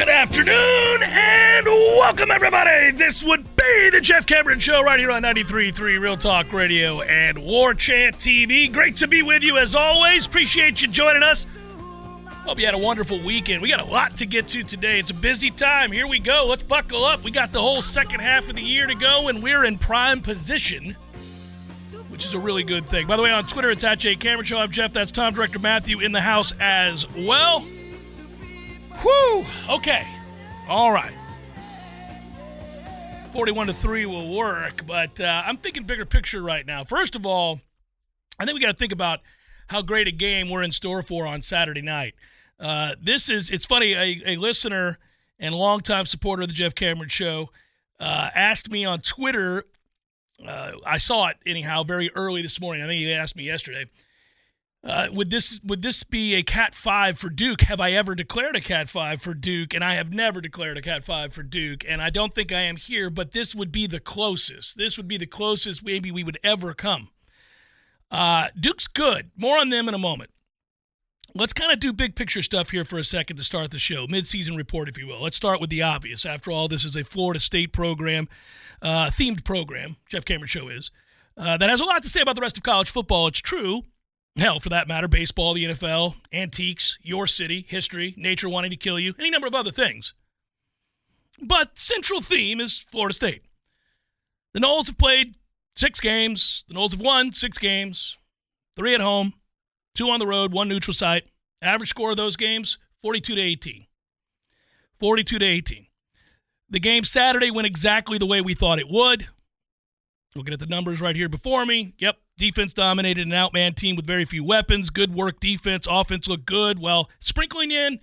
Good afternoon and welcome, everybody. This would be the Jeff Cameron Show right here on 93.3 Real Talk Radio and War Chant TV. Great to be with you as always. Appreciate you joining us. Hope you had a wonderful weekend. We got a lot to get to today. It's a busy time. Here we go. Let's buckle up. We got the whole second half of the year to go, and we're in prime position, which is a really good thing. By the way, on Twitter, it's at J Cameron Show. I'm Jeff. That's Tom Director Matthew in the house as well. Whew. Okay. All right. 41 to 3 will work, but uh, I'm thinking bigger picture right now. First of all, I think we got to think about how great a game we're in store for on Saturday night. Uh, this is, it's funny, a, a listener and longtime supporter of the Jeff Cameron Show uh, asked me on Twitter. Uh, I saw it anyhow very early this morning. I think he asked me yesterday. Uh, would this would this be a Cat Five for Duke? Have I ever declared a Cat Five for Duke? And I have never declared a Cat Five for Duke, and I don't think I am here. But this would be the closest. This would be the closest maybe we would ever come. Uh, Duke's good. More on them in a moment. Let's kind of do big picture stuff here for a second to start the show, midseason report, if you will. Let's start with the obvious. After all, this is a Florida State program, uh, themed program. Jeff Cameron Show is uh, that has a lot to say about the rest of college football. It's true. Hell, for that matter, baseball, the NFL, antiques, your city, history, nature wanting to kill you, any number of other things. But central theme is Florida State. The Noles have played six games. The Noles have won six games, three at home, two on the road, one neutral site. Average score of those games, 42 to 18. 42 to 18. The game Saturday went exactly the way we thought it would. Looking at the numbers right here before me. Yep, defense dominated an outman team with very few weapons. Good work defense. Offense looked good. Well, sprinkling in,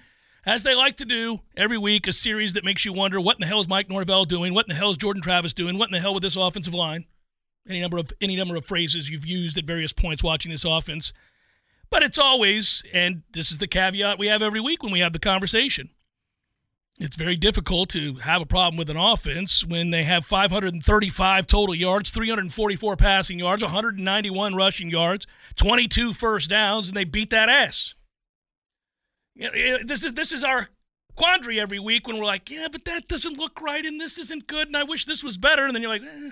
as they like to do every week, a series that makes you wonder what in the hell is Mike Norvell doing? What in the hell is Jordan Travis doing? What in the hell with this offensive line? Any number of any number of phrases you've used at various points watching this offense. But it's always, and this is the caveat we have every week when we have the conversation it's very difficult to have a problem with an offense when they have 535 total yards, 344 passing yards, 191 rushing yards, 22 first downs, and they beat that ass. This is this is our quandary every week when we're like, yeah, but that doesn't look right, and this isn't good, and I wish this was better. And then you're like, eh,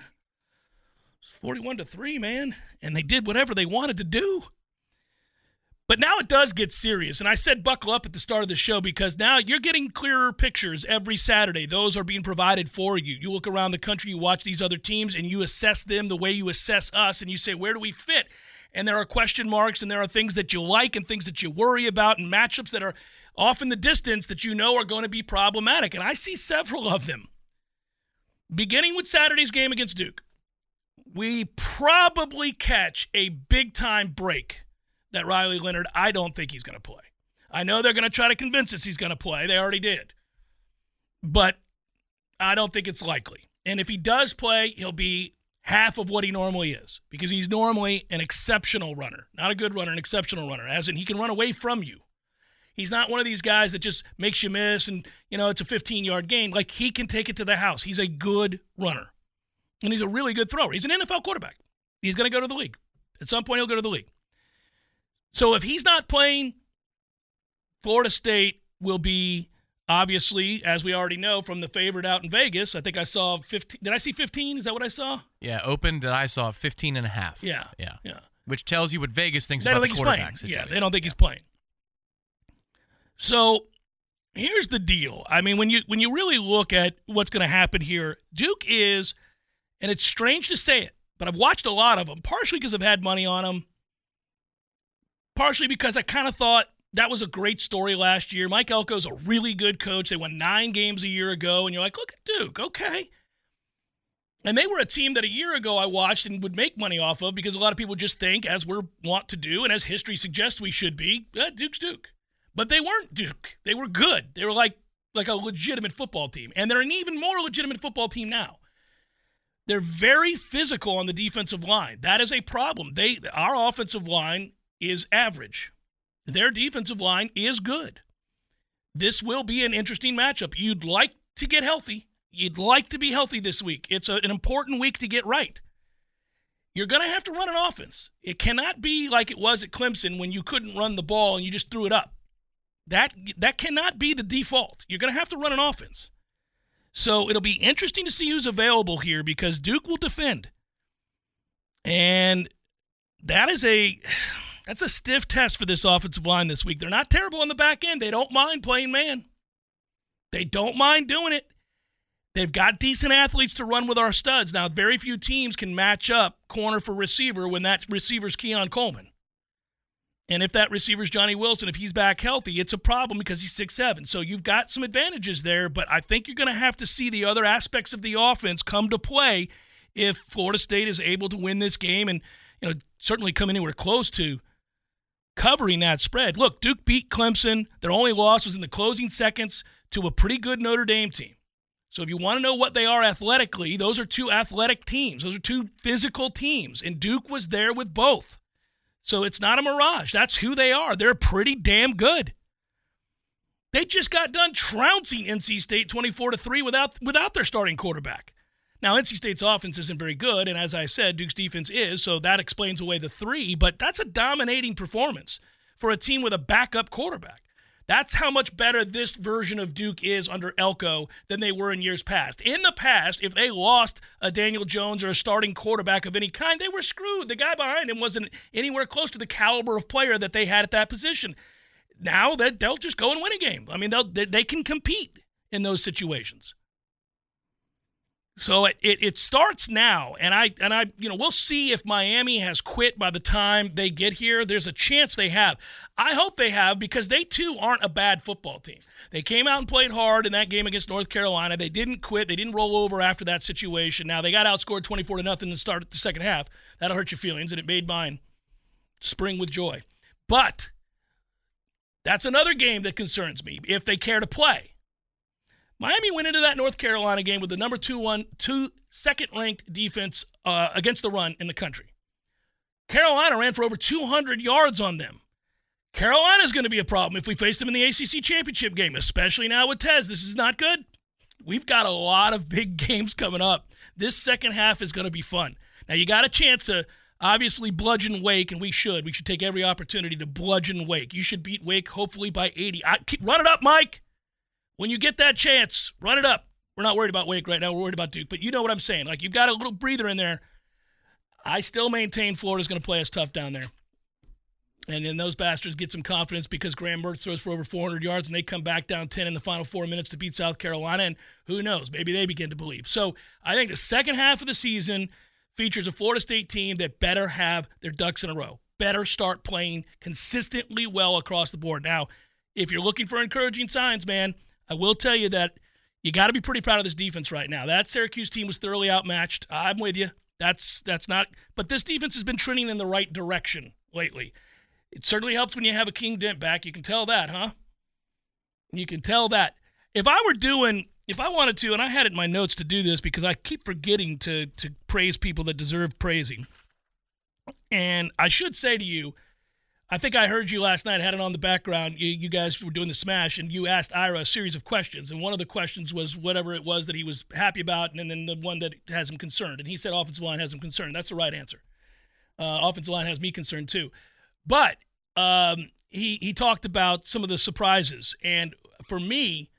it's 41 to three, man, and they did whatever they wanted to do. But now it does get serious. And I said buckle up at the start of the show because now you're getting clearer pictures every Saturday. Those are being provided for you. You look around the country, you watch these other teams, and you assess them the way you assess us, and you say, where do we fit? And there are question marks, and there are things that you like and things that you worry about, and matchups that are off in the distance that you know are going to be problematic. And I see several of them. Beginning with Saturday's game against Duke, we probably catch a big time break that Riley Leonard, I don't think he's going to play. I know they're going to try to convince us he's going to play. They already did. But I don't think it's likely. And if he does play, he'll be half of what he normally is because he's normally an exceptional runner. Not a good runner, an exceptional runner, as in he can run away from you. He's not one of these guys that just makes you miss and, you know, it's a 15 yard gain. Like he can take it to the house. He's a good runner. And he's a really good thrower. He's an NFL quarterback. He's going to go to the league. At some point, he'll go to the league. So if he's not playing, Florida State will be obviously, as we already know, from the favorite out in Vegas. I think I saw 15. Did I see 15? Is that what I saw? Yeah, opened that I saw 15 and a half. Yeah. Yeah. Yeah. Which tells you what Vegas thinks They about don't the quarterback situation. Yeah, they don't think he's playing. So here's the deal. I mean, when you when you really look at what's going to happen here, Duke is, and it's strange to say it, but I've watched a lot of them, partially because I've had money on them, partially because I kind of thought that was a great story last year. Mike Elko's a really good coach. They won nine games a year ago, and you're like, look at Duke, okay. And they were a team that a year ago I watched and would make money off of because a lot of people just think, as we're want to do, and as history suggests we should be, eh, Duke's Duke. But they weren't Duke. They were good. They were like like a legitimate football team, and they're an even more legitimate football team now. They're very physical on the defensive line. That is a problem. They our offensive line is average. Their defensive line is good. This will be an interesting matchup. You'd like to get healthy. You'd like to be healthy this week. It's a, an important week to get right. You're going to have to run an offense. It cannot be like it was at Clemson when you couldn't run the ball and you just threw it up. That that cannot be the default. You're going to have to run an offense. So it'll be interesting to see who's available here because Duke will defend. And that is a that's a stiff test for this offensive line this week. They're not terrible on the back end. They don't mind playing man. They don't mind doing it. They've got decent athletes to run with our studs. Now, very few teams can match up corner for receiver when that receiver's Keon Coleman. And if that receiver's Johnny Wilson, if he's back healthy, it's a problem because he's six seven. So you've got some advantages there, but I think you're going to have to see the other aspects of the offense come to play if Florida State is able to win this game and you know certainly come anywhere close to covering that spread. Look, Duke beat Clemson. Their only loss was in the closing seconds to a pretty good Notre Dame team. So if you want to know what they are athletically, those are two athletic teams. Those are two physical teams, and Duke was there with both. So it's not a mirage. That's who they are. They're pretty damn good. They just got done trouncing NC State 24 to 3 without without their starting quarterback. Now NC State's offense isn't very good and as I said Duke's defense is, so that explains away the 3, but that's a dominating performance for a team with a backup quarterback. That's how much better this version of Duke is under Elko than they were in years past. In the past, if they lost a Daniel Jones or a starting quarterback of any kind, they were screwed. The guy behind him wasn't anywhere close to the caliber of player that they had at that position. Now that they'll just go and win a game. I mean, they, they can compete in those situations. So it, it, it starts now, and I and I you know we'll see if Miami has quit by the time they get here. There's a chance they have. I hope they have because they too aren't a bad football team. They came out and played hard in that game against North Carolina. They didn't quit. They didn't roll over after that situation. Now they got outscored 24 to nothing to start the second half. That'll hurt your feelings, and it made mine spring with joy. But that's another game that concerns me if they care to play. Miami went into that North Carolina game with the number two one two second ranked defense uh, against the run in the country. Carolina ran for over 200 yards on them. Carolina is going to be a problem if we face them in the ACC championship game, especially now with Tez. This is not good. We've got a lot of big games coming up. This second half is going to be fun. Now you got a chance to obviously bludgeon Wake, and we should. We should take every opportunity to bludgeon Wake. You should beat Wake hopefully by 80. I, keep, run it up, Mike. When you get that chance, run it up. We're not worried about Wake right now. We're worried about Duke. But you know what I'm saying. Like, you've got a little breather in there. I still maintain Florida's going to play us tough down there. And then those bastards get some confidence because Graham Mertz throws for over 400 yards and they come back down 10 in the final four minutes to beat South Carolina. And who knows? Maybe they begin to believe. So I think the second half of the season features a Florida State team that better have their ducks in a row, better start playing consistently well across the board. Now, if you're looking for encouraging signs, man, I will tell you that you got to be pretty proud of this defense right now. That Syracuse team was thoroughly outmatched. I'm with you. That's that's not. But this defense has been trending in the right direction lately. It certainly helps when you have Akeem Dent back. You can tell that, huh? You can tell that. If I were doing, if I wanted to, and I had it in my notes to do this because I keep forgetting to to praise people that deserve praising. And I should say to you, I think I heard you last night, had it on the background. You, you guys were doing the smash, and you asked Ira a series of questions. And one of the questions was whatever it was that he was happy about, and then the one that has him concerned. And he said offensive line has him concerned. That's the right answer. Uh, offensive line has me concerned too. But um, he he talked about some of the surprises, and for me,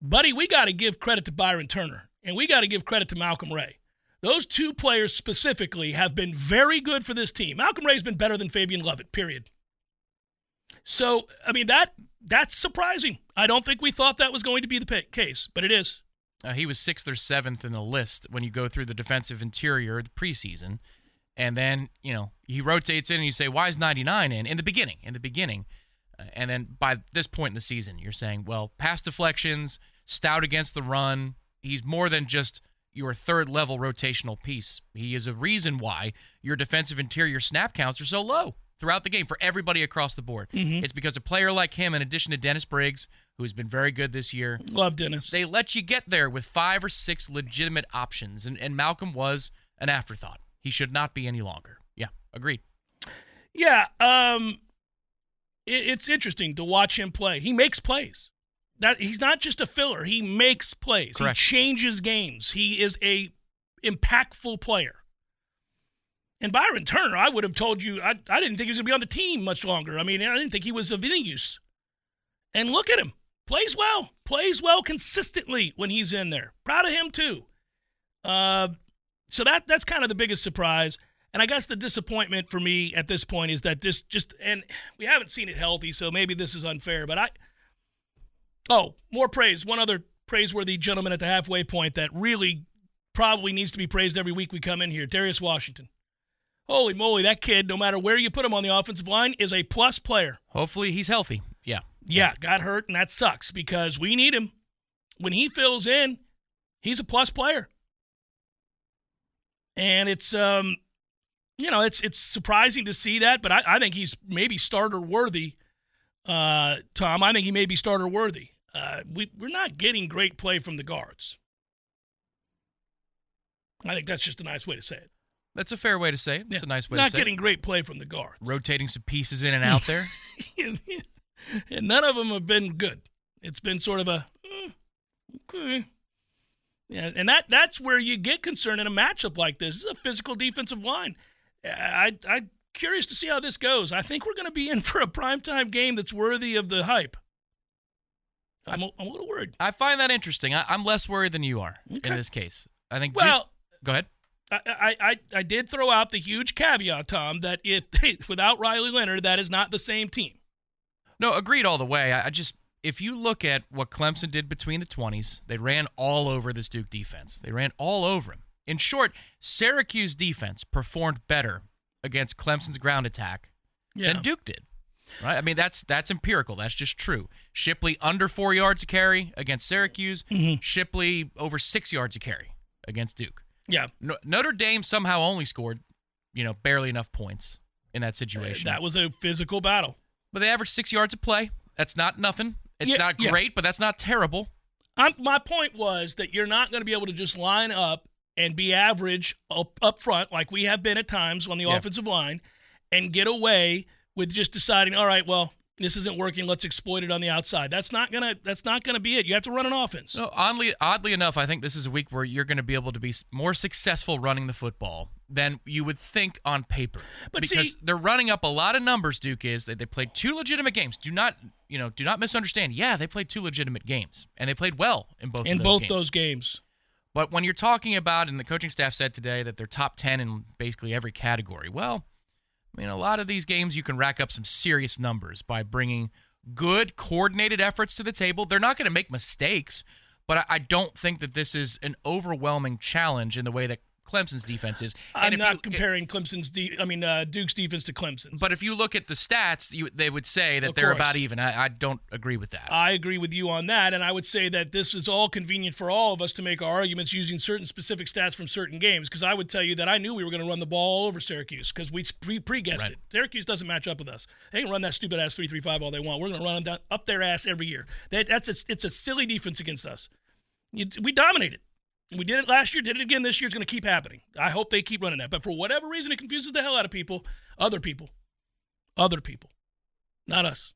buddy, we got to give credit to Byron Turner, and we got to give credit to Malcolm Ray. Those two players specifically have been very good for this team. Malcolm Ray's been better than Fabian Lovett, period. So, I mean, that that's surprising. I don't think we thought that was going to be the case, but it is. Uh, he was sixth or seventh in the list when you go through the defensive interior the preseason. And then, you know, he rotates in and you say, why is 99 in? In the beginning, in the beginning. Uh, and then by this point in the season, you're saying, well, pass deflections, stout against the run. He's more than just – your third level rotational piece. He is a reason why your defensive interior snap counts are so low throughout the game for everybody across the board. Mm-hmm. It's because a player like him, in addition to Dennis Briggs, who's been very good this year, love Dennis. They let you get there with five or six legitimate options, and, and Malcolm was an afterthought. He should not be any longer. Yeah, agreed. Yeah, um, it, it's interesting to watch him play. He makes plays that he's not just a filler. He makes plays. Correct. He changes games. He is a impactful player. And Byron Turner, I would have told you, I, I didn't think he was going to be on the team much longer. I mean, I didn't think he was of any use. And look at him. Plays well. Plays well consistently when he's in there. Proud of him, too. Uh, so that that's kind of the biggest surprise. And I guess the disappointment for me at this point is that this just, and we haven't seen it healthy, so maybe this is unfair, but I – Oh, more praise. One other praiseworthy gentleman at the halfway point that really probably needs to be praised every week we come in here Darius Washington. Holy moly, that kid, no matter where you put him on the offensive line, is a plus player. Hopefully he's healthy. Yeah. Yeah, got hurt, and that sucks because we need him. When he fills in, he's a plus player. And it's um you know, it's it's surprising to see that, but I, I think he's maybe starter worthy. Uh, Tom, I think he may be starter worthy. Uh, we, we're not getting great play from the guards. I think that's just a nice way to say it. That's a fair way to say it. It's yeah. a nice way not to say it. Not getting great play from the guards. Rotating some pieces in and out there. and none of them have been good. It's been sort of a, eh, okay. Yeah, and that that's where you get concerned in a matchup like this. This is a physical defensive line. I, I, I'm curious to see how this goes. I think we're going to be in for a primetime game that's worthy of the hype. I'm a, I'm a little worried. I find that interesting. I, am less worried than you are okay. in this case. I think. Well, go ahead. I, I, I did throw out the huge caveat, Tom, that if they, without Riley Leonard, that is not the same team. No, agreed all the way. I, I just if you look at what Clemson did between the 20s, they ran all over this Duke defense. They ran all over him. In short, Syracuse defense performed better against Clemson's ground attack yeah. than Duke did. Right? I mean, that's that's empirical. That's just true. Shipley under four yards a carry against Syracuse. Mm-hmm. Shipley over six yards a carry against Duke. Yeah. No, Notre Dame somehow only scored, you know, barely enough points in that situation. That was a physical battle. But they averaged six yards a play. That's not nothing. It's yeah, not great, yeah. but that's not terrible. I'm, my point was that you're not going to be able to just line up and be average up, up front like we have been at times on the yeah. offensive line and get away with just deciding, all right, well, this isn't working. Let's exploit it on the outside. That's not gonna. That's not gonna be it. You have to run an offense. No, oddly, oddly enough, I think this is a week where you're going to be able to be more successful running the football than you would think on paper. But because see, they're running up a lot of numbers. Duke is that they played two legitimate games. Do not, you know, do not misunderstand. Yeah, they played two legitimate games, and they played well in both. In those both games. those games. But when you're talking about, and the coaching staff said today that they're top ten in basically every category. Well I mean, a lot of these games you can rack up some serious numbers by bringing good coordinated efforts to the table. They're not going to make mistakes, but I don't think that this is an overwhelming challenge in the way that Clemson's defense is. And I'm not you, comparing Clemson's, de- I mean uh, Duke's defense to Clemson's. But if you look at the stats, you, they would say that of they're course. about even. I, I, don't agree with that. I agree with you on that, and I would say that this is all convenient for all of us to make our arguments using certain specific stats from certain games. Because I would tell you that I knew we were going to run the ball all over Syracuse because we pre guessed right. it. Syracuse doesn't match up with us. They can run that stupid ass three three five all they want. We're going to run them down, up their ass every year. That, that's a, it's a silly defense against us. You, we dominated. We did it last year, did it again this year. It's going to keep happening. I hope they keep running that. But for whatever reason, it confuses the hell out of people, other people. Other people, not us.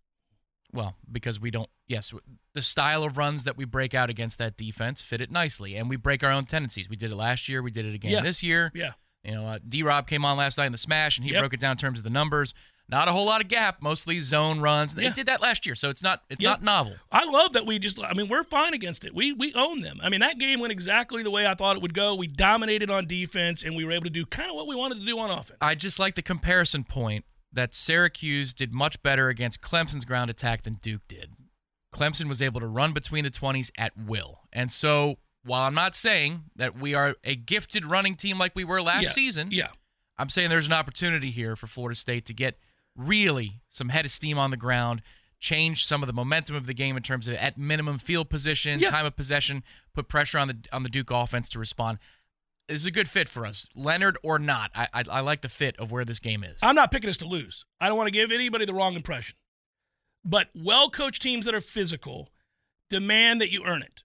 Well, because we don't. Yes, the style of runs that we break out against that defense fit it nicely, and we break our own tendencies. We did it last year. We did it again Yeah. this year. Yeah. You know, uh, D. Rob came on last night in the smash, and he Yep. broke it down in terms of the numbers. Not a whole lot of gap, mostly zone runs. They Yeah. did that last year, so it's not it's Yeah. not novel. I love that we just. I mean, we're fine against it. We we own them. I mean, that game went exactly the way I thought it would go. We dominated on defense, and we were able to do kind of what we wanted to do on offense. I just like the comparison point that Syracuse did much better against Clemson's ground attack than Duke did. Clemson was able to run between the 20s at will. And so, while I'm not saying that we are a gifted running team like we were last Yeah. season, Yeah. I'm saying there's an opportunity here for Florida State to get really some head of steam on the ground, change some of the momentum of the game in terms of at minimum field position, Yeah. time of possession, put pressure on the on the Duke offense to respond. This is a good fit for us, Leonard or not. I, I I like the fit of where this game is. I'm not picking us to lose. I don't want to give anybody the wrong impression. But well coached teams that are physical demand that you earn it.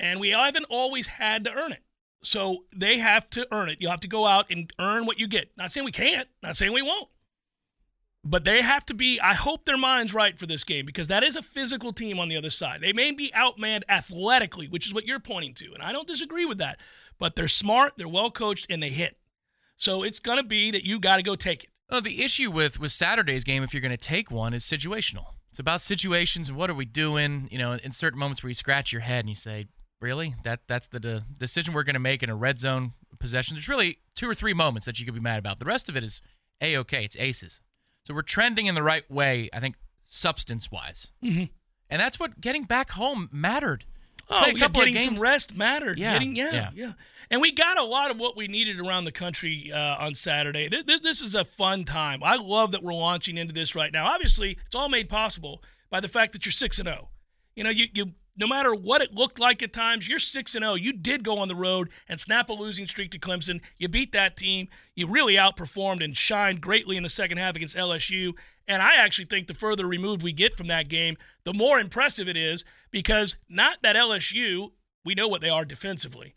And we haven't always had to earn it. So they have to earn it. You have to go out and earn what you get. Not saying we can't, not saying we won't. But they have to be, I hope their mind's right for this game because that is a physical team on the other side. They may be outmanned athletically, which is what you're pointing to. And I don't disagree with that. But they're smart, they're well coached, and they hit. So it's going to be that you got to go take it. Well, the issue with with Saturday's game, if you're going to take one, is situational. It's about situations and what are we doing? You know, in certain moments where you scratch your head and you say, "Really? That that's the de- decision we're going to make in a red zone possession." There's really two or three moments that you could be mad about. The rest of it is a okay. It's aces. So we're trending in the right way, I think, substance wise, mm-hmm. and that's what getting back home mattered. Oh, yeah, getting some rest mattered. Yeah, Getting, yeah, yeah. yeah, And we got a lot of what we needed around the country uh, on Saturday. Th- th- this is a fun time. I love that we're launching into this right now. Obviously, it's all made possible by the fact that you're six and zero. You know, you you no matter what it looked like at times, you're six and zero. You did go on the road and snap a losing streak to Clemson. You beat that team. You really outperformed and shined greatly in the second half against LSU. And I actually think the further removed we get from that game, the more impressive it is because not that LSU, we know what they are defensively,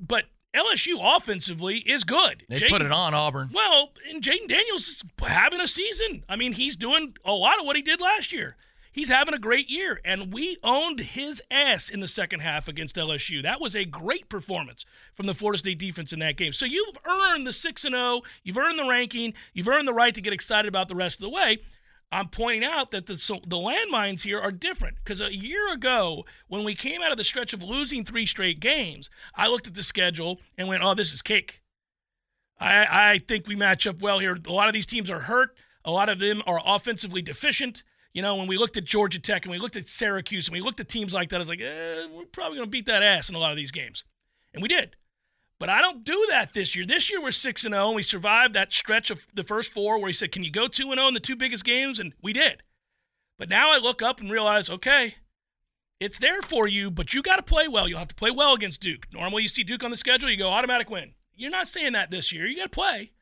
but LSU offensively is good. They Jayden- put it on Auburn. well, and Jayden Daniels is having a season. I mean, he's doing a lot of what he did last year. He's having a great year, and we owned his ass in the second half against LSU. That was a great performance from the Florida State defense in that game. So you've earned the 6 and 0, you've earned the ranking, you've earned the right to get excited about the rest of the way. I'm pointing out that the, so the landmines here are different because a year ago, when we came out of the stretch of losing three straight games, I looked at the schedule and went, "Oh, this is cake." I, I think we match up well here. A lot of these teams are hurt. A lot of them are offensively deficient. You know, when we looked at Georgia Tech and we looked at Syracuse and we looked at teams like that, I was like, eh, we're probably going to beat that ass in a lot of these games. And we did. But I don't do that this year. This year we're 6 and 0 and we survived that stretch of the first four where he said, "Can you go 2 and 0 in the two biggest games?" and we did. But now I look up and realize, okay, it's there for you, but you got to play well. You'll have to play well against Duke. Normally you see Duke on the schedule, you go automatic win. You're not saying that this year. You got to play.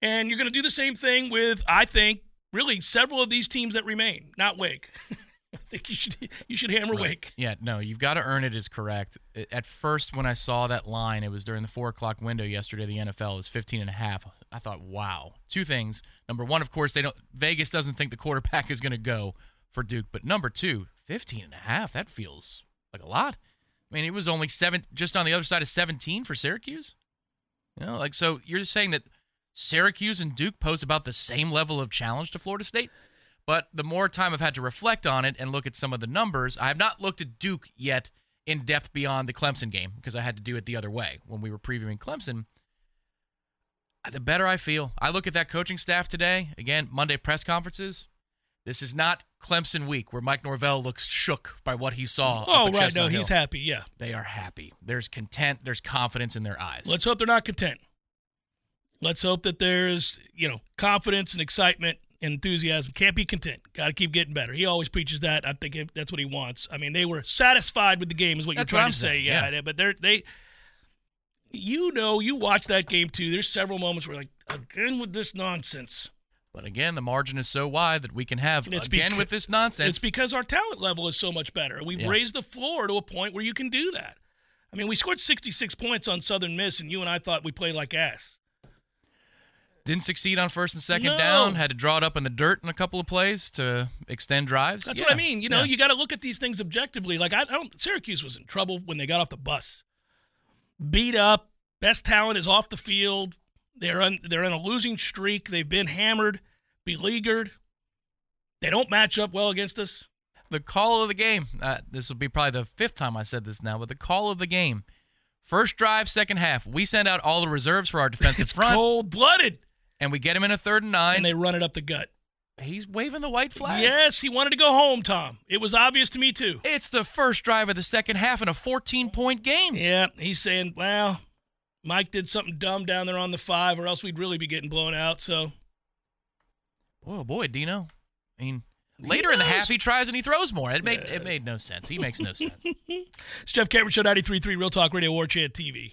And you're going to do the same thing with I think really several of these teams that remain, not Wake. I think you should you should hammer Wake. Yeah, no, you've got to earn it is correct. At first, when I saw that line, it was during the four o'clock window yesterday. The NFL was 15 and a half. I thought, wow. Two things. Number one, of course, they don't. Vegas doesn't think the quarterback is going to go for Duke. But number two, 15 and a half. That feels like a lot. I mean, it was only seven, just on the other side of 17 for Syracuse. You know, like so. You're saying that Syracuse and Duke pose about the same level of challenge to Florida State? But the more time I've had to reflect on it and look at some of the numbers, I have not looked at Duke yet in depth beyond the Clemson game because I had to do it the other way when we were previewing Clemson. The better I feel. I look at that coaching staff today, again, Monday press conferences. This is not Clemson week where Mike Norvell looks shook by what he saw. Oh, right. Chestnut No, Hill. he's happy. Yeah. They are happy. There's content, there's confidence in their eyes. Let's hope they're not content. Let's hope that there's, you know, confidence and excitement and enthusiasm. Can't be content. Got to keep getting better. He always preaches that. I think that's what he wants. I mean, they were satisfied with the game, is what That's you're trying I'm to say. Yeah, yeah. but they're they. You know, you watch that game too. There's several moments where like again with this nonsense. but again, the margin is so wide that we can have It's again with this nonsense. It's because our talent level is so much better. We've Yeah. raised the floor to a point where you can do that. I mean, we scored 66 points on Southern Miss, and you and I thought we played like ass. Didn't succeed on first and second No. down. Had to draw it up in the dirt in a couple of plays to extend drives. That's Yeah. what I mean. You know, Yeah. you got to look at these things objectively. Like I, I don't. Syracuse was in trouble when they got off the bus, beat up. Best talent is off the field. They're on. They're in a losing streak. They've been hammered, beleaguered. They don't match up well against us. the call of the game. Uh, this will be probably the fifth time I said this now, but the call of the game. First drive, second half. We send out all the reserves for our defensive It's front, cold blooded, and we get him in a third and nine. and they run it up the gut. He's waving the white flag. Yes, he wanted to go home, Tom. It was obvious to me too. It's the first drive of the second half in a 14 point game. Yeah, he's saying, well, Mike did something dumb down there on the five, or else we'd really be getting blown out. So Oh boy, Dino. I mean, later in the half he tries and he throws more. It made it made no sense. He makes no sense. It's Jeff Cameron Show 93.3 Real Talk Radio War Chant TV.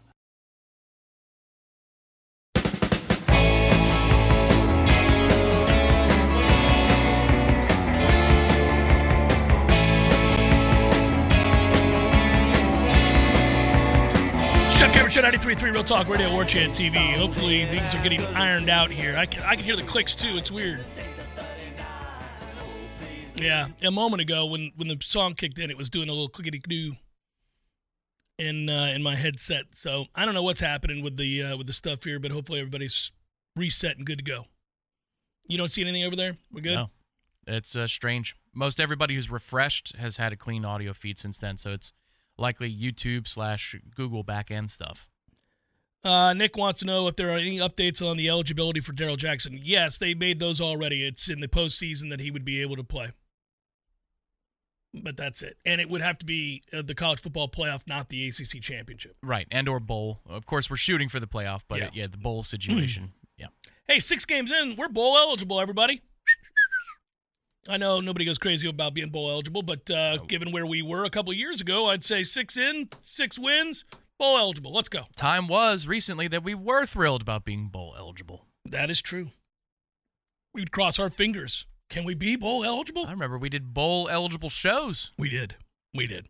Jeff Cameron Show 93.3 Real Talk Radio War Chant TV. Hopefully things are getting ironed out here. I can, I can hear the clicks too. It's weird. Yeah, a moment ago when, when the song kicked in, it was doing a little clickety doo in uh, in my headset. So I don't know what's happening with the uh, with the stuff here, but hopefully everybody's reset and good to go. You don't see anything over there? We're good. No, it's uh, strange. Most everybody who's refreshed has had a clean audio feed since then, so it's likely YouTube slash Google backend stuff. Uh, Nick wants to know if there are any updates on the eligibility for Darrell Jackson. Yes, they made those already. It's in the postseason that he would be able to play. But that's it. And it would have to be uh, the college football playoff, not the ACC championship. Right, and or bowl. Of course, we're shooting for the playoff, but Yeah. yeah, yeah the bowl situation. yeah. Hey, six games in, we're bowl eligible, everybody. I know nobody goes crazy about being bowl eligible, but uh, given where we were a couple years ago, I'd say six in, six wins, bowl eligible. Let's go. Time was recently that we were thrilled about being bowl eligible. That is true. We would cross our fingers. Can we be bowl eligible? I remember we did bowl eligible shows. We did. We did.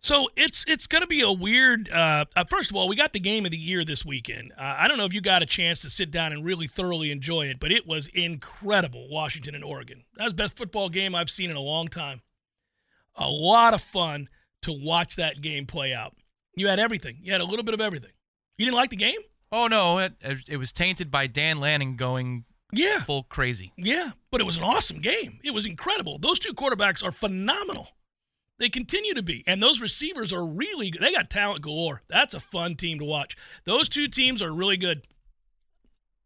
So it's it's going to be a weird. Uh, uh, first of all, we got the game of the year this weekend. Uh, I don't know if you got a chance to sit down and really thoroughly enjoy it, but it was incredible. Washington and Oregon. That was the best football game I've seen in a long time. A lot of fun to watch that game play out. You had everything. You had a little bit of everything. You didn't like the game? Oh no, it, it was tainted by Dan Lanning going Yeah. full crazy. Yeah, but it was an awesome game. It was incredible. Those two quarterbacks are phenomenal. They continue to be. And those receivers are really good. They got talent galore. That's a fun team to watch. Those two teams are really good.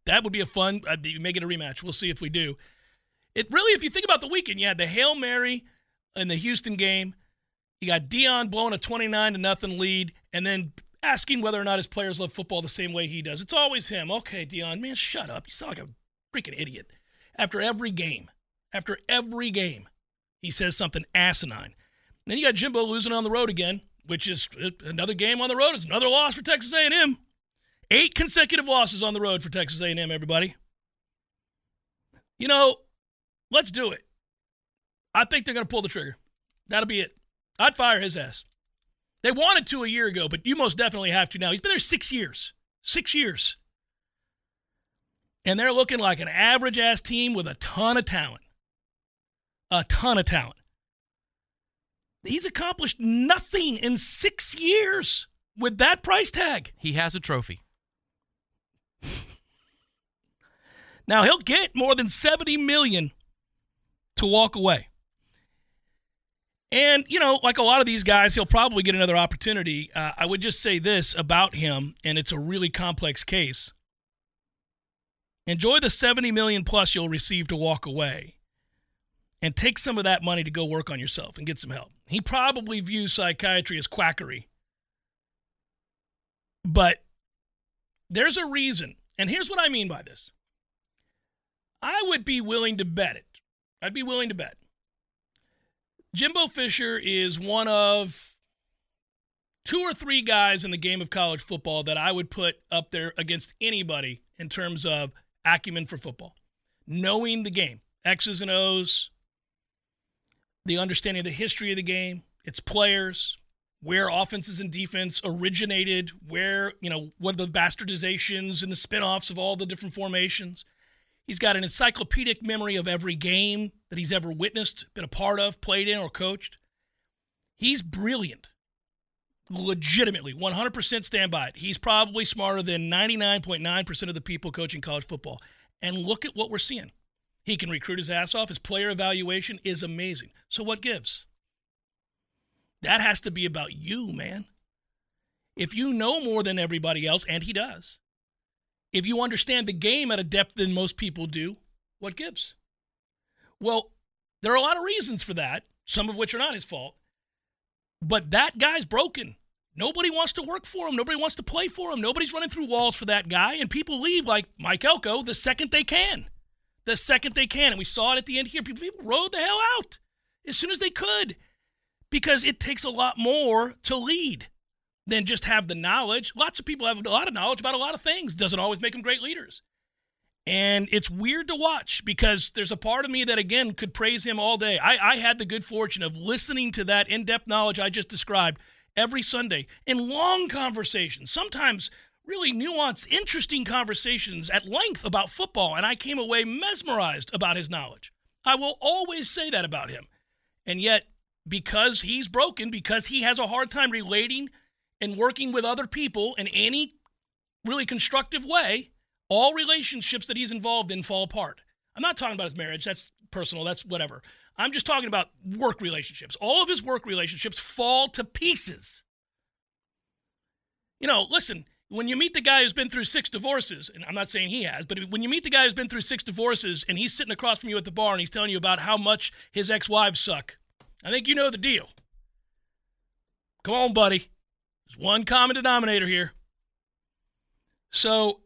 That would be a fun, uh, you may get a rematch. We'll see if we do. It really, if you think about the weekend, you had the Hail Mary in the Houston game. You got Deion blowing a 29 to nothing lead and then asking whether or not his players love football the same way he does. It's always him. Okay, Deion, man, shut up. You sound like a freaking idiot. After every game, after every game, he says something asinine. Then you got Jimbo losing on the road again, which is uh, another game on the road. It's another loss for Texas A&M. Eight consecutive losses on the road for Texas A&M. Everybody, you know, let's do it. I think they're going to pull the trigger. That'll be it. I'd fire his ass. They wanted to a year ago, but you most definitely have to now. He's been there six years. Six years. And they're looking like an average ass team with a ton of talent. A ton of talent. He's accomplished nothing in six years with that price tag. He has a trophy. Now he'll get more than 70 million to walk away. And, you know, like a lot of these guys, he'll probably get another opportunity. Uh, I would just say this about him, and it's a really complex case. Enjoy the 70 million plus you'll receive to walk away and take some of that money to go work on yourself and get some help. He probably views psychiatry as quackery. But there's a reason. And here's what I mean by this I would be willing to bet it. I'd be willing to bet. Jimbo Fisher is one of two or three guys in the game of college football that I would put up there against anybody in terms of acumen for football. Knowing the game, X's and O's, the understanding of the history of the game, its players, where offenses and defense originated, where, you know, what are the bastardizations and the spin-offs of all the different formations. He's got an encyclopedic memory of every game that he's ever witnessed, been a part of, played in, or coached. He's brilliant. Legitimately, 100% stand by it. He's probably smarter than 99.9% of the people coaching college football. And look at what we're seeing. He can recruit his ass off. His player evaluation is amazing. So, what gives? That has to be about you, man. If you know more than everybody else, and he does, if you understand the game at a depth than most people do, what gives? Well, there are a lot of reasons for that, some of which are not his fault. But that guy's broken. Nobody wants to work for him. Nobody wants to play for him. Nobody's running through walls for that guy. And people leave like Mike Elko the second they can. The second they can. And we saw it at the end here. People, people rode the hell out as soon as they could because it takes a lot more to lead than just have the knowledge. Lots of people have a lot of knowledge about a lot of things. Doesn't always make them great leaders. And it's weird to watch because there's a part of me that, again, could praise him all day. I, I had the good fortune of listening to that in depth knowledge I just described every Sunday in long conversations, sometimes really nuanced, interesting conversations at length about football. And I came away mesmerized about his knowledge. I will always say that about him. And yet, because he's broken, because he has a hard time relating and working with other people in any really constructive way, all relationships that he's involved in fall apart. I'm not talking about his marriage, that's personal, that's whatever. I'm just talking about work relationships. All of his work relationships fall to pieces. You know, listen, when you meet the guy who's been through six divorces, and I'm not saying he has, but when you meet the guy who's been through six divorces and he's sitting across from you at the bar and he's telling you about how much his ex wives suck, I think you know the deal. Come on, buddy. There's one common denominator here. So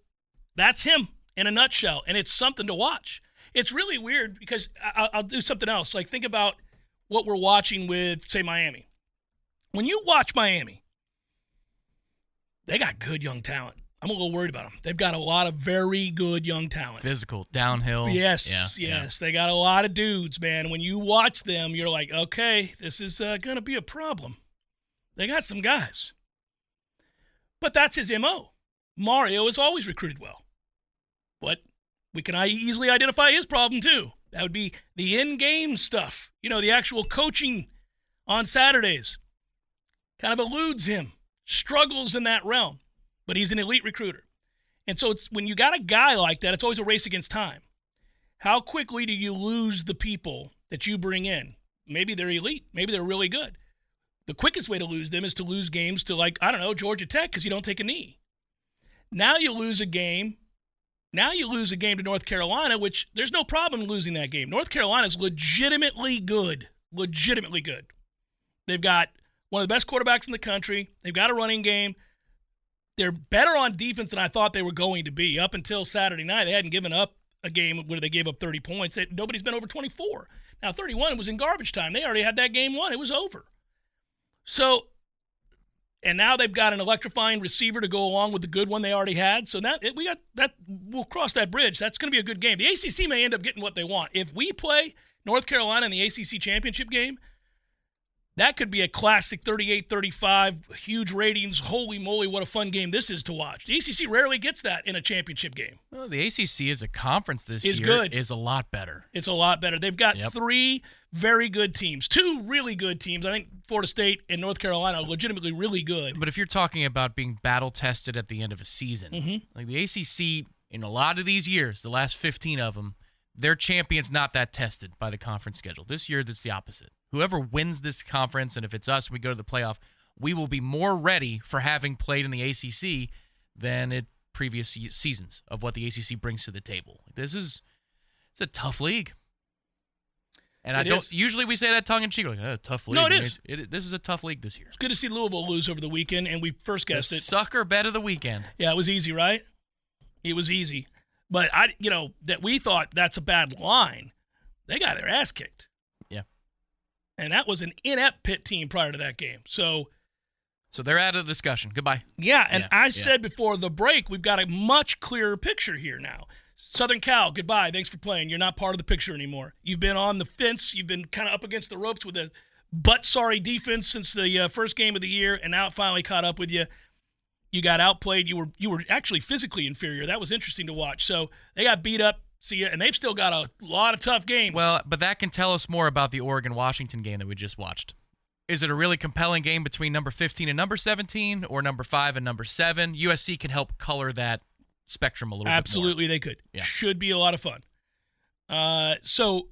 that's him in a nutshell, and it's something to watch. It's really weird because I'll do something else. Like, think about what we're watching with, say, Miami. When you watch Miami, they got good young talent. I'm a little worried about them. They've got a lot of very good young talent. Physical, downhill. Yes, Yeah, yeah. yes. They got a lot of dudes, man. When you watch them, you're like, okay, this is uh, going to be a problem. They got some guys. But that's his MO. Mario has always recruited well. But we can easily identify his problem too. That would be the in game stuff. You know, the actual coaching on Saturdays kind of eludes him, struggles in that realm. But he's an elite recruiter. And so it's when you got a guy like that, it's always a race against time. how quickly do you lose the people that you bring in? Maybe they're elite, maybe they're really good. The quickest way to lose them is to lose games to, like, I don't know, Georgia Tech because you don't take a knee. Now you lose a game. Now you lose a game to North Carolina, which there's no problem losing that game. North Carolina's legitimately good. Legitimately good. They've got one of the best quarterbacks in the country. They've got a running game. They're better on defense than I thought they were going to be. Up until Saturday night, they hadn't given up a game where they gave up 30 points. They, nobody's been over 24. Now, 31 was in garbage time. They already had that game won. It was over. So, and now they've got an electrifying receiver to go along with the good one they already had. So now we got that. We'll cross that bridge. That's going to be a good game. The ACC may end up getting what they want. If we play North Carolina in the ACC championship game, that could be a classic 38 35, huge ratings. Holy moly, what a fun game this is to watch. The ACC rarely gets that in a championship game. Well, the ACC as a conference this Is year good. is a lot better. It's a lot better. They've got Yep. three very good teams, two really good teams. I think Florida State and North Carolina are legitimately really good. But if you're talking about being battle tested at the end of a season, Mm-hmm. like the ACC in a lot of these years, the last 15 of them, their champions not that tested by the conference schedule. This year, that's the opposite. Whoever wins this conference, and if it's us, we go to the playoff, we will be more ready for having played in the ACC than at previous seasons of what the ACC brings to the table. This is it's a tough league. And I don't is. usually we say that tongue in cheek like oh, tough league. No, it is. It, this is a tough league this year. It's good to see Louisville lose over the weekend, and we first The guessed it. sucker bet of the weekend. Yeah, it was easy, right? It was easy. But I, you know, that we thought that's a bad line. They got their ass kicked. Yeah. And that was an inept Pitt team prior to that game. So, So they're out of the discussion. Goodbye. yeah, and Yeah, I yeah. said before the break, we've got a much clearer picture here now. Southern Cal, goodbye. Thanks for playing. You're not part of the picture anymore. You've been on the fence. You've been kind of up against the ropes with a butt sorry defense since the uh, first game of the year, and now it finally caught up with you. You got outplayed. You were you were actually physically inferior. That was interesting to watch. So they got beat up. See and they've still got a lot of tough games. Well, but that can tell us more about the Oregon Washington game that we just watched. Is it a really compelling game between number 15 and number 17 or number 5 and number 7? USC can help color that spectrum a little bit. Absolutely, they could. Yeah. Should be a lot of fun. Uh, so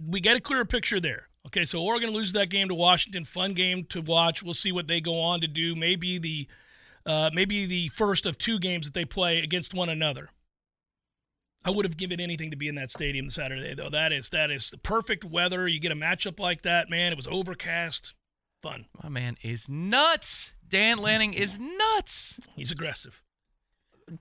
we get a clearer picture there. Okay, so Oregon loses that game to Washington. Fun game to watch. We'll see what they go on to do. Maybe the uh, maybe the first of two games that they play against one another. I would have given anything to be in that stadium Saturday, though. That is that is the perfect weather. You get a matchup like that, man. It was overcast, fun. My man is nuts. Dan Lanning is nuts. He's aggressive.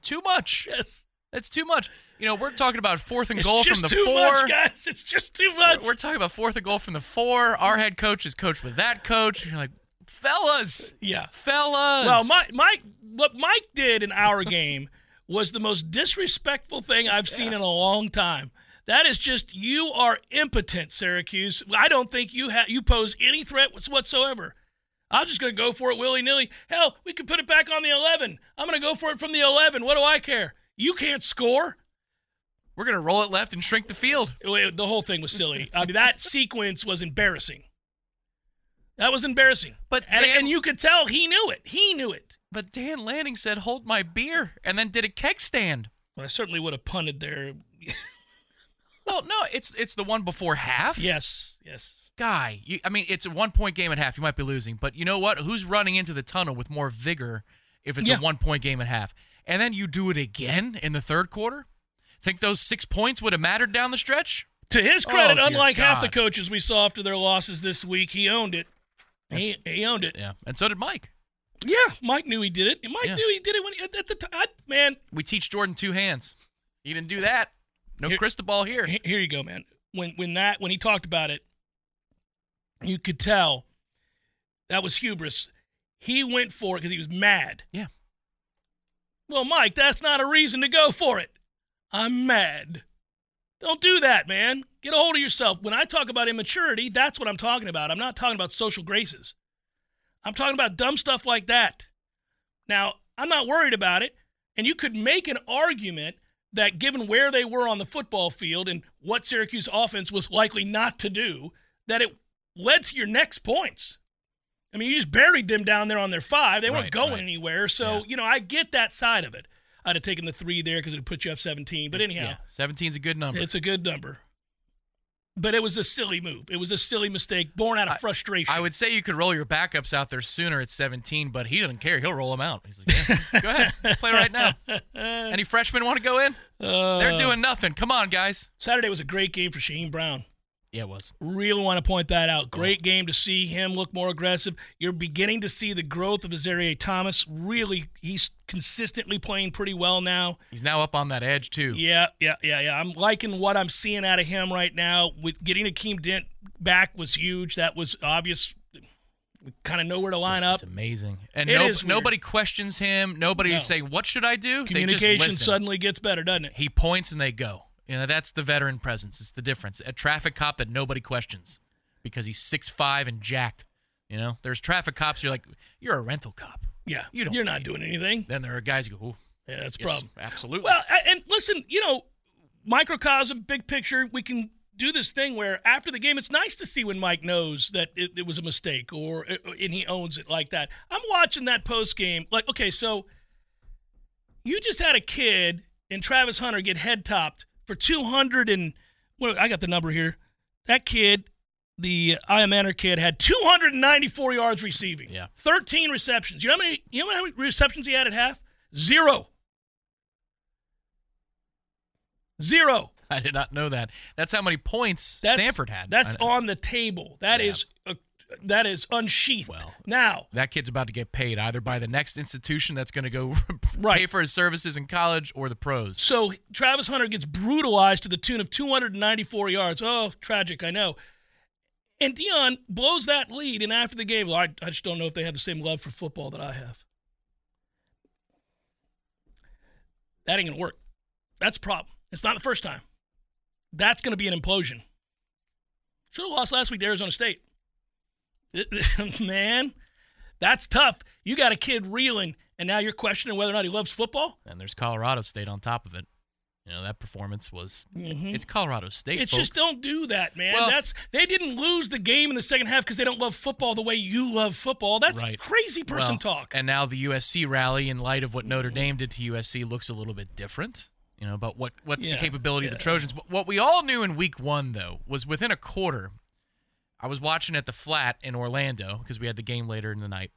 Too much. Yes, That's too much. You know, we're talking about fourth and goal from the too 4. much, guys. It's just too much. We're talking about fourth and goal from the 4. Our head coach is coached with that coach. You're like, fellas. yeah. Fellas. Well, Mike, Mike, what Mike did in our game was the most disrespectful thing I've seen in a long time. That is just you are impotent, Syracuse. I don't think you ha- you pose any threat whatsoever. I'm just going to go for it willy nilly. Hell, we could put it back on the 11. I'm going to go for it from the 11. What do I care? You can't score. we're going to roll it left and shrink the field. The whole thing was silly. I mean, that sequence was embarrassing. That was embarrassing. But and, Dan- and you could tell he knew it. He knew it. But Dan Lanning said, "Hold my beer," and then did a keg stand. Well, I certainly would have punted there. Well, no, it's it's the one before half. Yes, yes. guy. You, I mean, it's a one point game at half. You might be losing, but you know what? Who's running into the tunnel with more vigor if it's Yeah. a one point game at half? And then you do it again in the third quarter. Think those six points would have mattered down the stretch? To his oh, credit, Oh, unlike half the coaches we saw after their losses this week, he owned it. He, he owned it. Yeah, and so did Mike. Yeah, Mike knew he did it. And Mike Yeah. knew he did it when he, at the time. Man, We teach Jordan two hands. He didn't do that. No Here- crystal ball here. here you go, man. When when that when he talked about it, you could tell that was hubris. He went for it because he was mad. Yeah. Well, Mike, that's not a reason to go for it. I'm mad. Don't do that, man. Get a hold of yourself. When I talk about immaturity, that's what I'm talking about. I'm not talking about social graces. I'm talking about dumb stuff like that. Now, I'm not worried about it. And you could make an argument that given where they were on the football field and what Syracuse offense was likely not to do, that it led to your next points. I mean, you just buried them down there on their five. They weren't Right, going right. anywhere. So, Yeah. you know, I get that side of it. I'd have taken the three there because it would put you up 17. But anyhow, Yeah, 17's a good number. it's a good number. But it was a silly move. It was a silly mistake born out of frustration. I would say you could roll your backups out there sooner at 17, but he doesn't care. He'll roll them out. He's like, yeah, go ahead, let's play right now. Any freshmen want to go in? Uh, They're doing nothing. Come on, guys. Saturday was a great game for Shane Brown. Yeah, it was. Really want to point that out. Great game to see him look more aggressive. You're beginning to see the growth of Azareye'h Thomas. Really, he's consistently playing pretty well now. He's now up on that edge too. Yeah, yeah, yeah, yeah. I'm liking what I'm seeing out of him right now. With getting Akeem Dent back was huge. That was obvious. We kind of know where to line up. It's amazing. And It no, nobody questions him. Nobody's No. saying, "What should I do?" They Communication suddenly gets better, doesn't it? He points and they go. You know, that's the veteran presence. It's the difference. A traffic cop that nobody questions because he's six five and jacked. You know, there's traffic cops. You're like, you're a rental cop. Yeah, You don't you're not doing anything. Then there are guys who go, "Ooh, Yeah, that's a yes, problem. absolutely. Well, and listen, you know, microcosm, big picture, we can do this thing where after the game, it's nice to see when Mike knows that it, it was a mistake or uh, and he owns it like that. I'm watching that post game, like, okay, so you just had a kid and Travis Hunter get head topped for 200 and well, I got the number here. That kid, the Ayomanor kid, had 294 yards receiving. Yeah. 13 receptions. You know how many? You know how many receptions he had at half? Zero. Zero. I did not know that. That's how many points That's, Stanford had. That's on the table. That Yeah. is that is unsheathed. Well, now, that kid's about to get paid either by the next institution that's going to go Right. pay for his services in college or the pros. so Travis Hunter gets brutalized to the tune of 294 yards. Oh, tragic, I know. And Deion blows that lead, and after the game, well, I, I just don't know if they have the same love for football that I have. That ain't gonna work. That's a problem. It's not the first time. That's gonna be an implosion. Should have lost last week to Arizona State. Man, that's tough. You got a kid reeling, and now you're questioning whether or not he loves football. And there's Colorado State on top of it. You know, that performance was mm-hmm. it's Colorado State. It's just don't do that, man. Well- That's they didn't lose the game in the second half because they don't love football the way you love football. That's Right. crazy person Well, talk. And now the USC rally, in light of what Notre Dame did to USC, looks a little bit different. You know, about what what's Yeah, the capability of the. Trojans. What we all knew in Week One, though, was within a quarter. I was watching at the flat in Orlando because we had the game later in the night.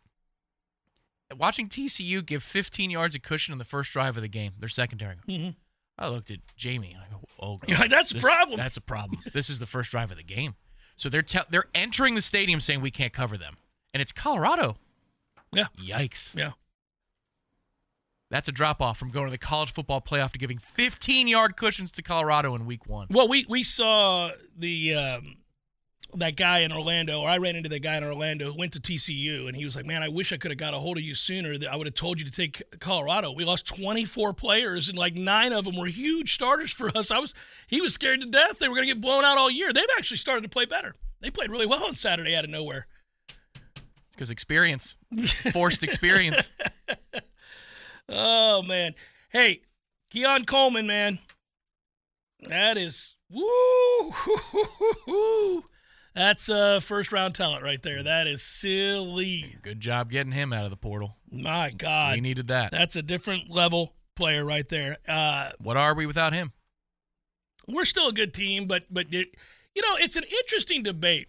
Watching TCU give 15 yards of cushion on the first drive of the game, their secondary. Mhm. I looked at Jamie. I go, "Oh, God, like, "That's a problem." That's a problem. this is the first drive of the game." So they're te- they're entering the stadium saying we can't cover them, and it's Colorado. Yeah, Yikes! yeah. That's a drop off from going to the college football playoff to giving 15 yard cushions to Colorado in week one. Well, we we saw the um, that guy in Orlando, or I ran into that guy in Orlando who went to TCU, and he was like, "Man, I wish I could have got a hold of you sooner. I would have told you to take Colorado. We lost 24 players, and like nine of them were huge starters for us. I was he was scared to death they were going to get blown out all year. They've actually started to play better. They played really well on Saturday out of nowhere. It's because experience, forced experience. Oh man, hey, Keon Coleman, man, that is woo. That's uh, first round talent right there. That is silly. Good job getting him out of the portal. My God, we needed that. that's a different level player right there. Uh, What are we without him? we're still a good team, but but you know it's an interesting debate.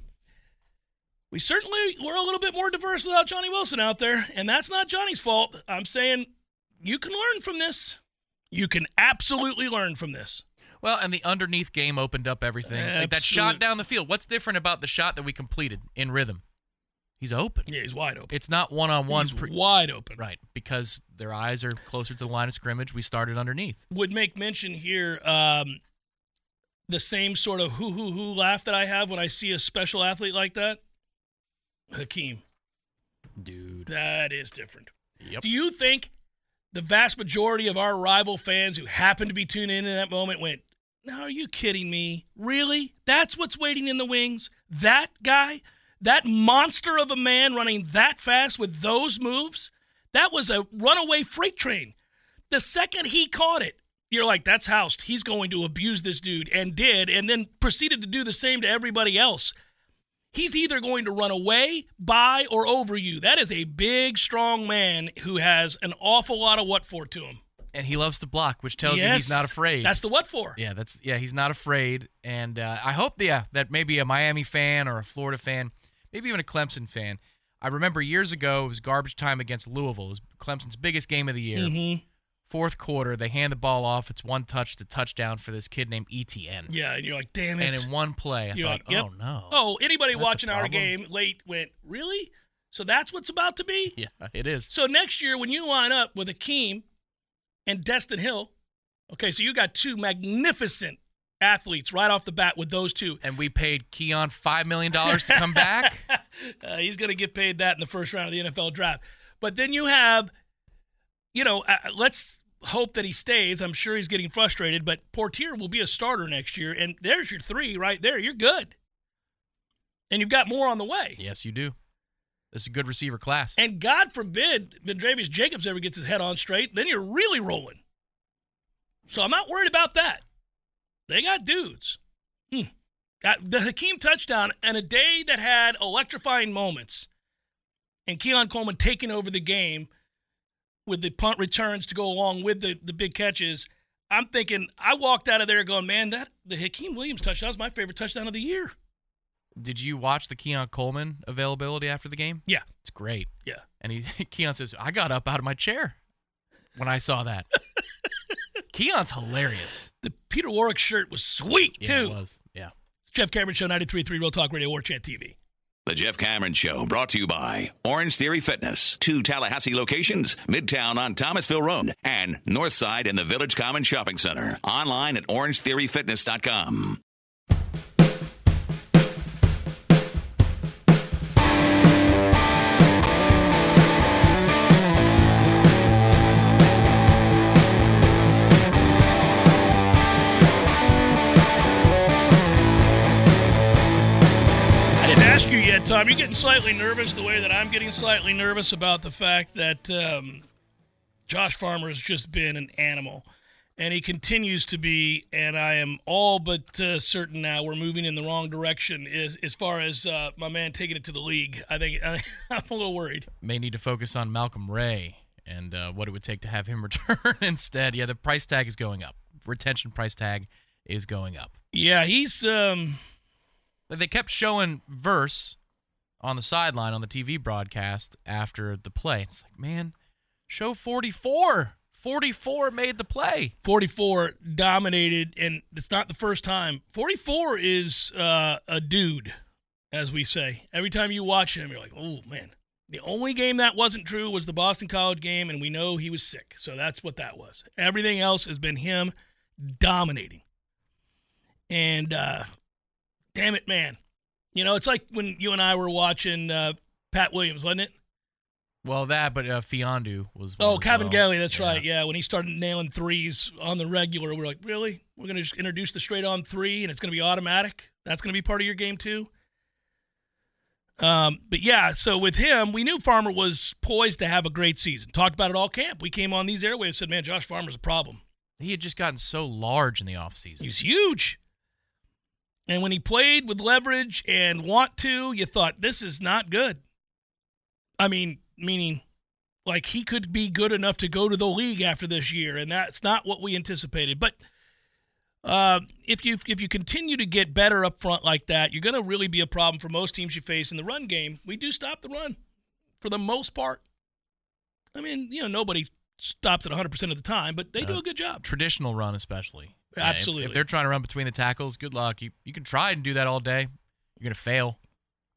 We certainly were a little bit more diverse without Johnny Wilson out there, and that's not Johnny's fault. I'm saying you can learn from this. You can absolutely learn from this. Well, and the underneath game opened up everything. Like that shot down the field. What's different about the shot that we completed in rhythm? He's open. Yeah, he's wide open. It's not one on one. He's wide open. Right, because their eyes are closer to the line of scrimmage. We started underneath. Would make mention here um, the same sort of hoo hoo hoo laugh that I have when I see a special athlete like that. Hykeem, Dude. that is different. Yep. Do you think the vast majority of our rival fans who happened to be tuned in in that moment went, "No, are you kidding me? Really? That's what's waiting in the wings? That guy, that monster of a man running that fast with those moves? That was a runaway freight train. The second he caught it, you're like, that's housed. He's going to abuse this dude, and did, and then proceeded to do the same to everybody else. He's either going to run away, by, or over you. That is a big, strong man who has an awful lot of what for to him. And he loves to block, which tells you he's not afraid. That's the what for. Yeah, that's yeah. He's not afraid, and uh, I hope yeah that maybe a Miami fan or a Florida fan, maybe even a Clemson fan. I remember years ago it was garbage time against Louisville. It was Clemson's biggest game of the year. Mm-hmm. Fourth quarter, they hand the ball off. It's one touch to touchdown for this kid named Etienne. Yeah, and you're like, damn it. And in one play, I You're thought, like, yep. oh no. oh, anybody That's watching our game late went, really? So that's what's about to be? Yeah, it is. So next year, when you line up with Akeem and Destyn Hill, okay, so you got two magnificent athletes right off the bat with those two. And we paid Keon five million dollars to come back. Uh, he's going to get paid that in the first round of the NFL draft. But then you have, you know, uh, let's hope that he stays. I'm sure he's getting frustrated, but Portier will be a starter next year. And there's your three right there. You're good. And you've got more on the way. yes, you do. Is a good receiver class. And God forbid Vandrevius Jacobs ever gets his head on straight, then you're really rolling. So I'm not worried about that. They got dudes. Hmm. The Hykeem touchdown and a day that had electrifying moments, and Keon Coleman taking over the game with the punt returns to go along with the, the big catches. I'm thinking, I walked out of there going, man, that the Hykeem Williams touchdown is my favorite touchdown of the year. Did you watch the Keon Coleman availability after the game? Yeah, It's great. yeah. And he Keon says, I got up out of my chair when I saw that. Keon's hilarious. The Peter Warrick shirt was sweet, Yeah, too. it was. Yeah. It's Jeff Cameron Show, 93.3 Real Talk Radio, War Chant TV. The Jeff Cameron Show brought to you by Orange Theory Fitness, two Tallahassee locations, Midtown on Thomasville Road and Northside in the Village Common Shopping Center. Online at orangetheoryfitness.com. ask you yet, Tom. You're getting slightly nervous the way that I'm getting slightly nervous about the fact that um, Josh Farmer has just been an animal. And he continues to be, and I am all but uh, certain now we're moving in the wrong direction as, as far as uh, my man taking it to the league. I think I, I'm a little worried. May need to focus on Malcolm Ray and uh, what it would take to have him return instead. Yeah, the price tag is going up. Retention price tag is going up. Yeah, he's um, They kept showing Verse on the sideline on the TV broadcast after the play. It's like, man, show 44. 44 made the play. 44 dominated, and it's not the first time. 44 is uh, a dude, as we say. Every time you watch him, you're like, oh, man. The only game that wasn't true was the Boston College game, and we know he was sick. So that's what that was. Everything else has been him dominating. And uh, damn it, man. You know, it's like when you and I were watching uh, Pat Williams, wasn't it? Well, that, but uh, Mfiondu was. Oh, Kevin well. Gelly, that's Yeah. right. Yeah, when he started nailing threes on the regular, we're like, really? We're going to just introduce the straight on three and it's going to be automatic? That's going to be part of your game too? Um, but yeah, so with him, we knew Farmer was poised to have a great season. Talked about it all camp. We came on these airwaves said, man, Josh Farmer's a problem. He had just gotten so large in the offseason. He's huge. And when he played with leverage and want to, you thought, this is not good. I mean, meaning like he could be good enough to go to the league after this year, and that's not what we anticipated. But uh, if you if you continue to get better up front like that, you're going to really be a problem for most teams you face in the run game. We do stop the run for the most part. I mean, you know, nobody stops it 100% of the time, but they do Uh, a good job. Traditional run, especially. Yeah, if- Absolutely. If, they're trying to run between the tackles, good luck. You, you can try and do that all day. You're going to fail,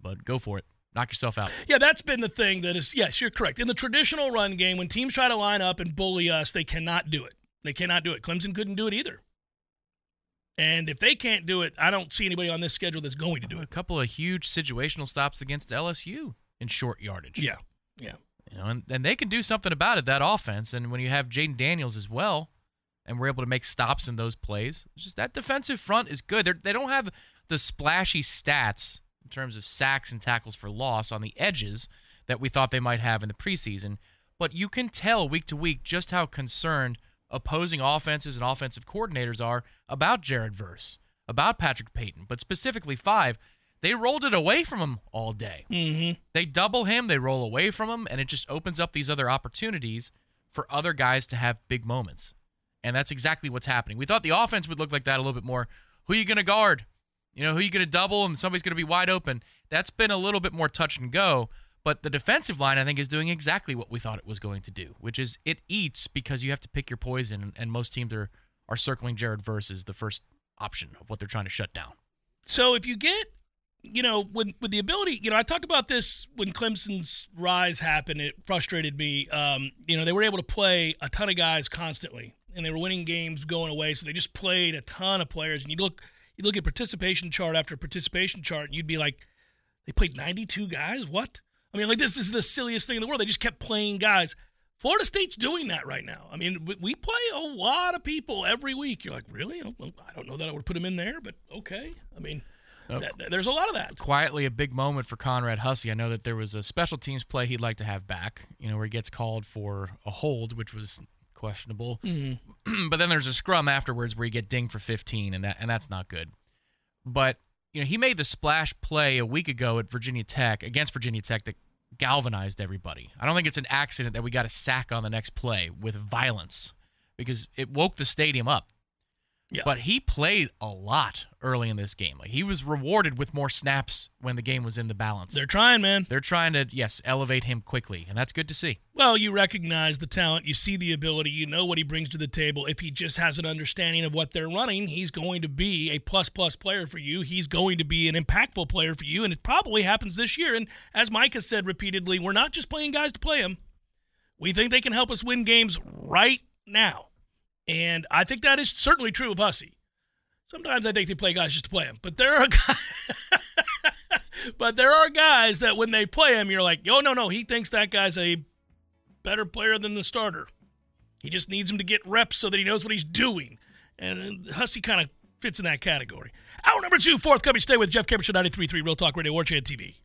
but go for it. Knock yourself out. Yeah, that's been the thing that is, yes, you're correct. In the traditional run game, when teams try to line up and bully us, they cannot do it. They cannot do it. Clemson couldn't do it either. And if they can't do it, I don't see anybody on this schedule that's going to do it. A couple of huge situational stops against LSU in short yardage. Yeah, yeah. You know, and, and they can do something about it, that offense. And when you have Jayden Daniels as well, and we're able to make stops in those plays, it's just that defensive front is good. They're, they don't have the splashy stats in terms of sacks and tackles for loss on the edges that we thought they might have in the preseason. But you can tell week to week just how concerned opposing offenses and offensive coordinators are about Jared Verse, about Patrick Payton, but specifically five. They rolled it away from him all day. Mm-hmm. They double him, they roll away from him, and it just opens up these other opportunities for other guys to have big moments. And that's exactly what's happening. We thought the offense would look like that a little bit more. Who are you going to guard? You know, who are you going to double and somebody's going to be wide open? That's been a little bit more touch and go. But the defensive line, I think, is doing exactly what we thought it was going to do, which is it eats because you have to pick your poison, and most teams are, are circling Jared Verse as the first option of what they're trying to shut down. So if you get, you know, with with the ability, you know, I talked about this when Clemson's rise happened. It frustrated me. Um, you know, they were able to play a ton of guys constantly, and they were winning games going away. So they just played a ton of players. And you look, you look at participation chart after participation chart, and you'd be like, they played 92 guys. What? I mean, like this is the silliest thing in the world. They just kept playing guys. Florida State's doing that right now. I mean, we play a lot of people every week. You're like, really? Oh, I don't know that I would put them in there, but okay. I mean, uh, th- there's a lot of that. Quietly, a big moment for Conrad Hussey. I know that there was a special teams play he'd like to have back, you know, where he gets called for a hold, which was questionable. Mm-hmm. but then there's a scrum afterwards where you get dinged for 15, and that and that's not good. But you know, he made the splash play a week ago at Virginia Tech against Virginia Tech that galvanized everybody. I don't think it's an accident that we got a sack on the next play with violence because it woke the stadium up. Yeah. But he played a lot early in this game. Like he was rewarded with more snaps when the game was in the balance. They're trying, man. They're trying to yes elevate him quickly, and that's good to see. Well, you recognize the talent, you see the ability, you know what he brings to the table. If he just has an understanding of what they're running, he's going to be a plus plus player for you. He's going to be an impactful player for you, and it probably happens this year. And as Mike has said repeatedly, we're not just playing guys to play them. We think they can help us win games right now. And I think that is certainly true of Hussey. Sometimes I think they play guys just to play them, but there are guys, but there are guys that when they play him, you're like, yo, no, no, he thinks that guy's a better player than the starter. He just needs him to get reps so that he knows what he's doing. And Hussey kind of fits in that category. Hour number two, forthcoming. Stay with Jeff Cameron Show 93.3 Real Talk Radio, War Chant TV.